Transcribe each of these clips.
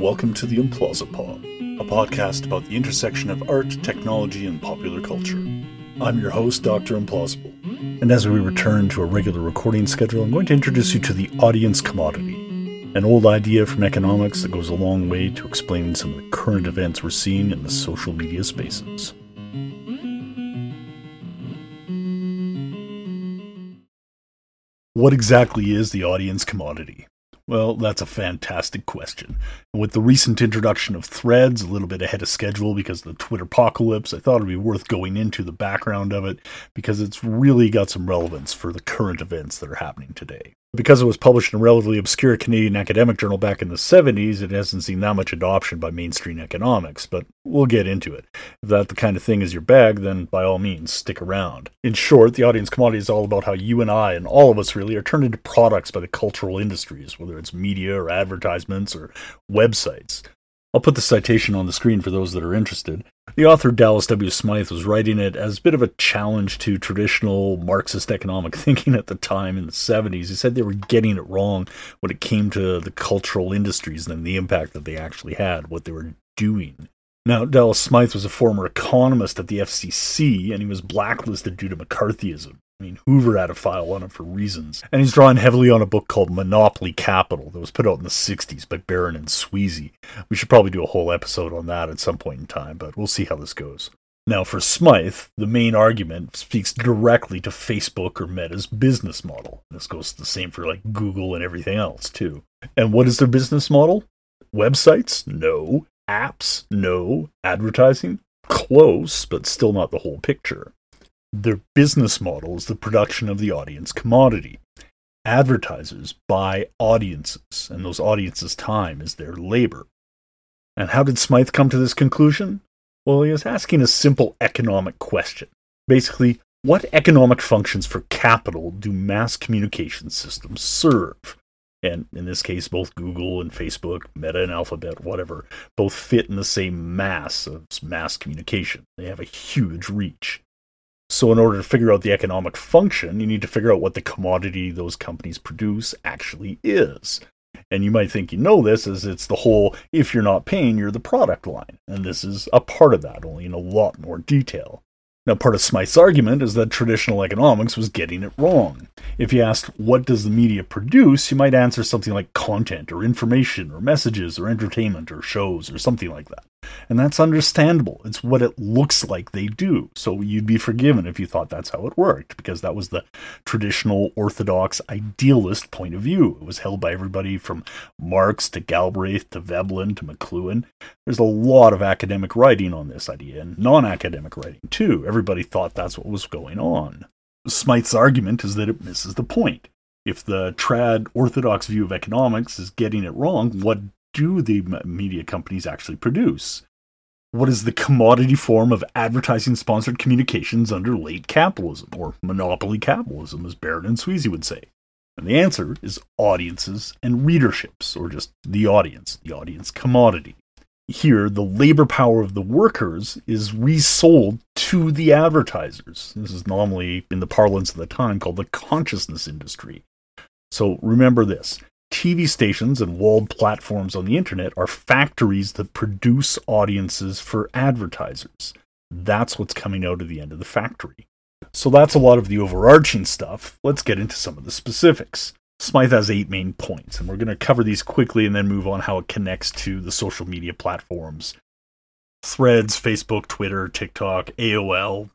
Welcome to the Implausipod, a podcast about the intersection of art, technology, and popular culture. I'm your host, Dr. Implausible, and as we return to a regular recording schedule, I'm going to introduce you to the audience commodity, an old idea from economics that goes a long way to explaining some of the current events we're seeing in the social media spaces. What exactly is the audience commodity? Well, that's a fantastic question. With the recent introduction of threads, a little bit ahead of schedule because of the Twitter apocalypse, I thought it'd be worth going into the background of it because it's really got some relevance for the current events that are happening today because it was published in a relatively obscure Canadian academic journal back in the 70s, it hasn't seen that much adoption by mainstream economics, but we'll get into it. If that the kind of thing is your bag, then by all means, stick around. In short, the audience commodity is all about how you and I, and all of us really, are turned into products by the cultural industries, whether it's media or advertisements or websites. I'll put the citation on the screen for those that are interested. The author Dallas W. Smythe was writing it as a bit of a challenge to traditional Marxist economic thinking at the time in the 70s. He said they were getting it wrong when it came to the cultural industries and the impact that they actually had, what they were doing. Now, Dallas Smythe was a former economist at the FCC, and he was blacklisted due to McCarthyism. I mean, Hoover had a file on it for reasons. And he's drawing heavily on a book called Monopoly Capital that was put out in the 60s by Baran and Sweezy. We should probably do a whole episode on that at some point in time, but we'll see how this goes. Now, for Smythe, the main argument speaks directly to Facebook or Meta's business model. This goes the same for like Google and everything else, too. And what is their business model? Websites? No. Apps? No. Advertising? Close, but still not the whole picture. Their business model is the production of the audience commodity. Advertisers buy audiences, and those audiences' time is their labor. And how did Smythe come to this conclusion? Well, he was asking a simple economic question. Basically, what economic functions for capital do mass communication systems serve? And in this case, both Google and Facebook, Meta and Alphabet, whatever, both fit in the same mass of mass communication. They have a huge reach. So, in order to figure out the economic function, you need to figure out what the commodity those companies produce actually is. And you might think you know this as it's the whole if you're not paying, you're the product line. And this is a part of that, only in a lot more detail. Now, part of Smythe's argument is that traditional economics was getting it wrong. If you asked, what does the media produce, you might answer something like content or information or messages or entertainment or shows or something like that. And that's understandable. It's what it looks like they do. So you'd be forgiven if you thought that's how it worked, because that was the traditional orthodox idealist point of view. It was held by everybody from Marx to Galbraith to Veblen to McLuhan. There's a lot of academic writing on this idea and non academic writing too. Everybody thought that's what was going on. Smythe's argument is that it misses the point. If the trad orthodox view of economics is getting it wrong, what do the media companies actually produce? What is the commodity form of advertising sponsored communications under late capitalism, or monopoly capitalism, as Baran and Sweezy would say? And the answer is audiences and readerships, or just the audience, the audience commodity. Here, the labor power of the workers is resold to the advertisers. This is normally, in the parlance of the time, called the consciousness industry. So remember this TV stations and walled platforms on the internet are factories that produce audiences for advertisers. That's what's coming out of the end of the factory. So that's a lot of the overarching stuff. Let's get into some of the specifics. Smythe has eight main points, and we're going to cover these quickly and then move on how it connects to the social media platforms Threads, Facebook, Twitter, TikTok, AOL,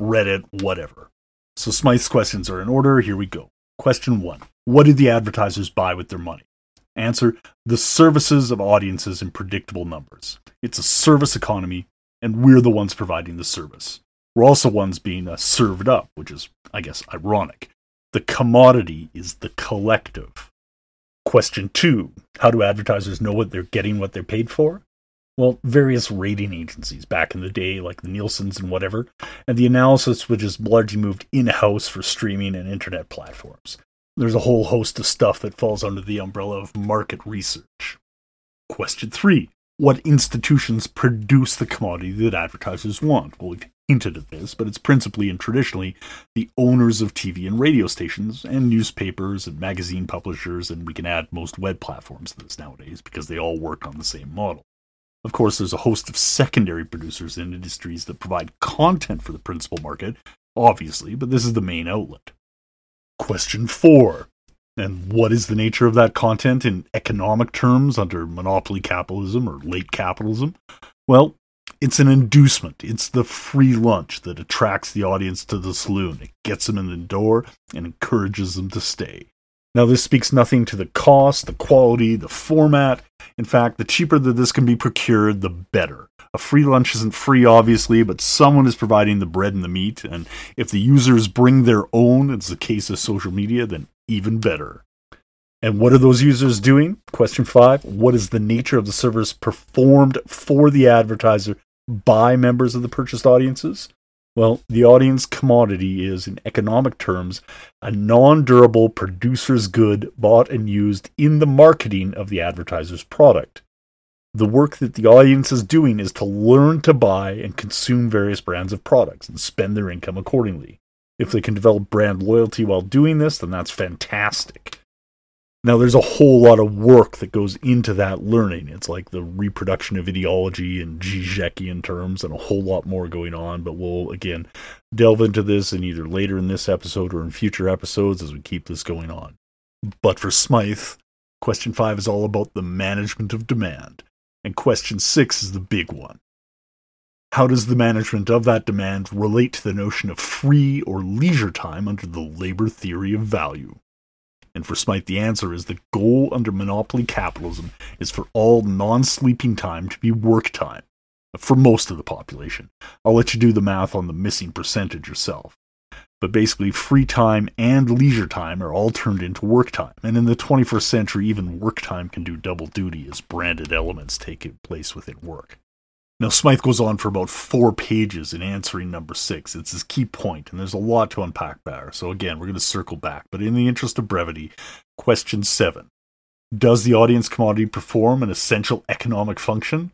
Reddit, whatever. So Smythe's questions are in order. Here we go. Question one what did the advertisers buy with their money? Answer the services of audiences in predictable numbers. It's a service economy, and we're the ones providing the service. We're also ones being uh, served up, which is, I guess, ironic. The commodity is the collective. Question two How do advertisers know what they're getting what they're paid for? Well, various rating agencies back in the day, like the Nielsen's and whatever, and the analysis which is largely moved in house for streaming and internet platforms there's a whole host of stuff that falls under the umbrella of market research. Question three What institutions produce the commodity that advertisers want? Well, we've hinted at this, but it's principally and traditionally the owners of TV and radio stations and newspapers and magazine publishers, and we can add most web platforms to this nowadays because they all work on the same model. Of course, there's a host of secondary producers and industries that provide content for the principal market, obviously, but this is the main outlet. Question four. And what is the nature of that content in economic terms under monopoly capitalism or late capitalism? Well, it's an inducement. It's the free lunch that attracts the audience to the saloon. It gets them in the door and encourages them to stay. Now, this speaks nothing to the cost, the quality, the format. In fact, the cheaper that this can be procured, the better. A free lunch isn't free, obviously, but someone is providing the bread and the meat. And if the users bring their own, it's the case of social media, then even better. And what are those users doing? Question five What is the nature of the service performed for the advertiser by members of the purchased audiences? Well, the audience commodity is, in economic terms, a non durable producer's good bought and used in the marketing of the advertiser's product. The work that the audience is doing is to learn to buy and consume various brands of products and spend their income accordingly. If they can develop brand loyalty while doing this, then that's fantastic. Now, there's a whole lot of work that goes into that learning. It's like the reproduction of ideology in Zizekian terms, and a whole lot more going on. But we'll, again, delve into this in either later in this episode or in future episodes as we keep this going on. But for Smythe, question five is all about the management of demand. And question six is the big one. How does the management of that demand relate to the notion of free or leisure time under the labor theory of value? And for Smythe, the answer is the goal under monopoly capitalism is for all non sleeping time to be work time for most of the population. I'll let you do the math on the missing percentage yourself. But basically, free time and leisure time are all turned into work time. And in the 21st century, even work time can do double duty as branded elements take place within work. Now, Smythe goes on for about four pages in answering number six. It's his key point, and there's a lot to unpack there. So, again, we're going to circle back. But in the interest of brevity, question seven Does the audience commodity perform an essential economic function?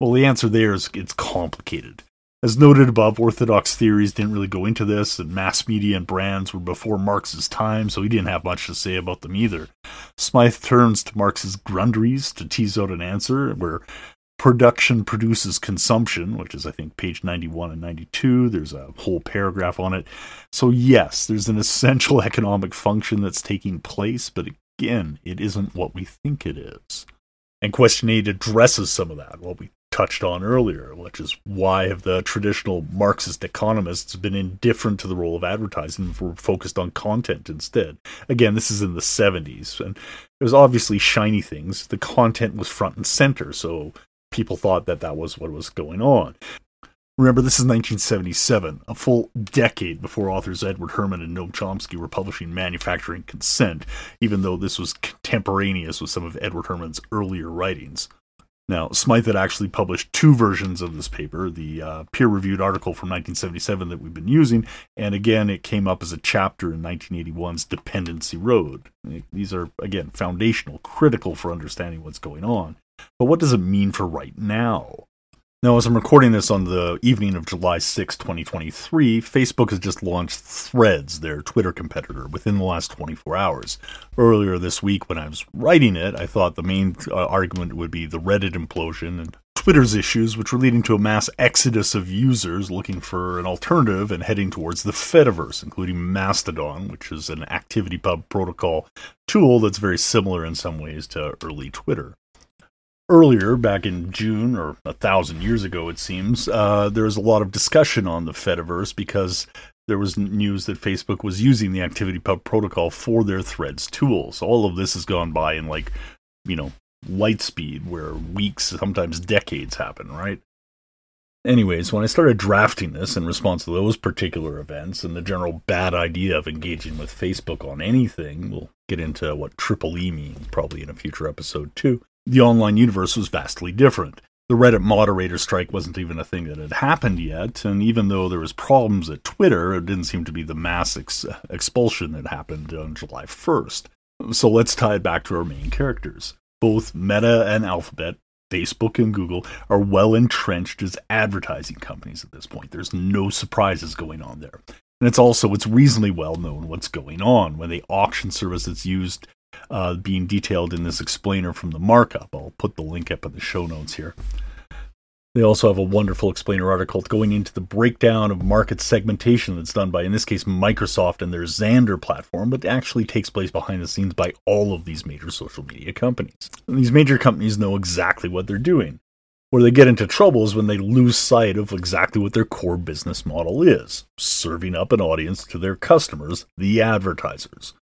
Well, the answer there is it's complicated. As noted above, orthodox theories didn't really go into this, and mass media and brands were before Marx's time, so he didn't have much to say about them either. Smythe turns to Marx's Grundrisse to tease out an answer where production produces consumption, which is, I think, page 91 and 92. There's a whole paragraph on it. So, yes, there's an essential economic function that's taking place, but again, it isn't what we think it is. And question eight addresses some of that, what we touched on earlier, which is why have the traditional Marxist economists been indifferent to the role of advertising were focused on content instead? Again, this is in the 70s, and it was obviously shiny things. The content was front and center, so people thought that that was what was going on. Remember, this is 1977, a full decade before authors Edward Herman and Noam Chomsky were publishing Manufacturing Consent, even though this was contemporaneous with some of Edward Herman's earlier writings. Now, Smythe had actually published two versions of this paper the uh, peer reviewed article from 1977 that we've been using, and again, it came up as a chapter in 1981's Dependency Road. These are, again, foundational, critical for understanding what's going on. But what does it mean for right now? Now, as I'm recording this on the evening of July 6, 2023, Facebook has just launched Threads, their Twitter competitor, within the last 24 hours. Earlier this week, when I was writing it, I thought the main uh, argument would be the Reddit implosion and Twitter's issues, which were leading to a mass exodus of users looking for an alternative and heading towards the Fediverse, including Mastodon, which is an ActivityPub protocol tool that's very similar in some ways to early Twitter earlier, back in June or a thousand years ago, it seems, uh, there was a lot of discussion on the Fediverse because there was news that Facebook was using the ActivityPub protocol for their Threads tools. All of this has gone by in like, you know, light speed, where weeks, sometimes decades happen, right? Anyways, when I started drafting this in response to those particular events and the general bad idea of engaging with Facebook on anything, we'll get into what triple E means probably in a future episode too the online universe was vastly different. The Reddit moderator strike wasn't even a thing that had happened yet, and even though there was problems at Twitter, it didn't seem to be the mass ex- expulsion that happened on July 1st. So let's tie it back to our main characters. Both Meta and Alphabet Facebook and Google are well entrenched as advertising companies at this point. There's no surprises going on there. And it's also it's reasonably well known what's going on when the auction service that's used uh, being detailed in this explainer from the markup. I'll put the link up in the show notes here. They also have a wonderful explainer article going into the breakdown of market segmentation that's done by, in this case, Microsoft and their Xandr platform, but actually takes place behind the scenes by all of these major social media companies. And these major companies know exactly what they're doing. Where they get into trouble is when they lose sight of exactly what their core business model is serving up an audience to their customers, the advertisers.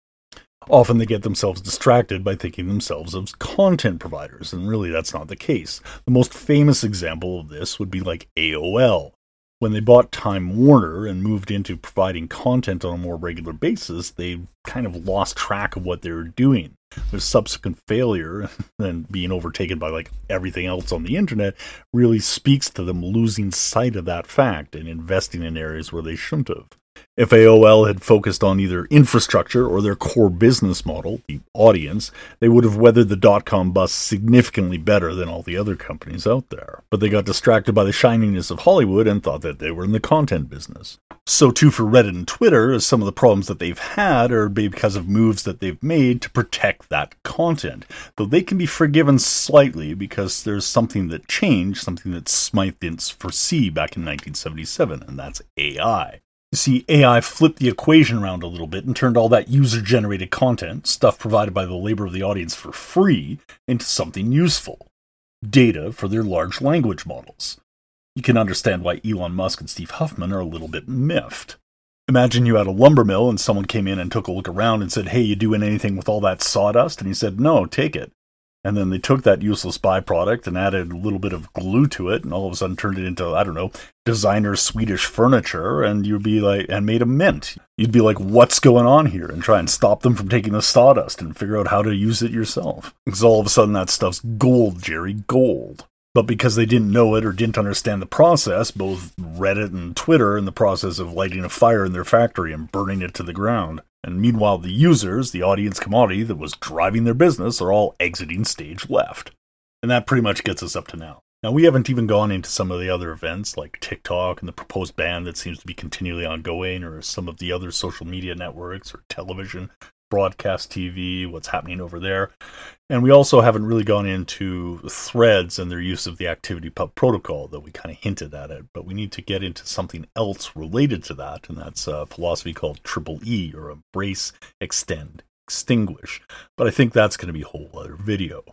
Often they get themselves distracted by thinking themselves as content providers, and really that's not the case. The most famous example of this would be like AOL. When they bought Time Warner and moved into providing content on a more regular basis, they kind of lost track of what they were doing. Their subsequent failure and being overtaken by like everything else on the internet really speaks to them losing sight of that fact and investing in areas where they shouldn't have. If AOL had focused on either infrastructure or their core business model, the audience, they would have weathered the dot com bust significantly better than all the other companies out there. But they got distracted by the shininess of Hollywood and thought that they were in the content business. So, too, for Reddit and Twitter, some of the problems that they've had are because of moves that they've made to protect that content. Though they can be forgiven slightly because there's something that changed, something that Smythe didn't foresee back in 1977, and that's AI. You see, AI flipped the equation around a little bit and turned all that user generated content, stuff provided by the labor of the audience for free, into something useful data for their large language models. You can understand why Elon Musk and Steve Huffman are a little bit miffed. Imagine you had a lumber mill and someone came in and took a look around and said, Hey, you doing anything with all that sawdust? And he said, No, take it. And then they took that useless byproduct and added a little bit of glue to it, and all of a sudden turned it into, I don't know, designer Swedish furniture, and you'd be like, and made a mint. You'd be like, what's going on here? And try and stop them from taking the sawdust and figure out how to use it yourself. Because all of a sudden that stuff's gold, Jerry, gold. But because they didn't know it or didn't understand the process, both Reddit and Twitter in the process of lighting a fire in their factory and burning it to the ground. And meanwhile, the users, the audience commodity that was driving their business, are all exiting stage left. And that pretty much gets us up to now. Now, we haven't even gone into some of the other events like TikTok and the proposed ban that seems to be continually ongoing, or some of the other social media networks or television broadcast TV, what's happening over there. And we also haven't really gone into threads and their use of the ActivityPub protocol, though we kind of hinted at it. But we need to get into something else related to that, and that's a philosophy called Triple E, or Embrace, Extend, Extinguish. But I think that's going to be a whole other video.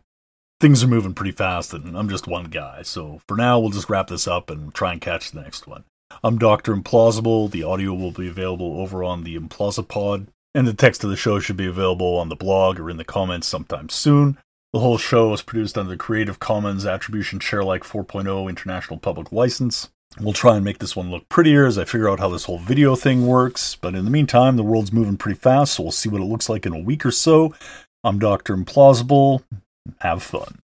Things are moving pretty fast, and I'm just one guy. So for now, we'll just wrap this up and try and catch the next one. I'm Dr. Implausible. The audio will be available over on the Implausipod and the text of the show should be available on the blog or in the comments sometime soon. The whole show is produced under the Creative Commons Attribution Sharealike 4.0 International Public License. We'll try and make this one look prettier as I figure out how this whole video thing works. But in the meantime, the world's moving pretty fast, so we'll see what it looks like in a week or so. I'm Dr. Implausible. Have fun.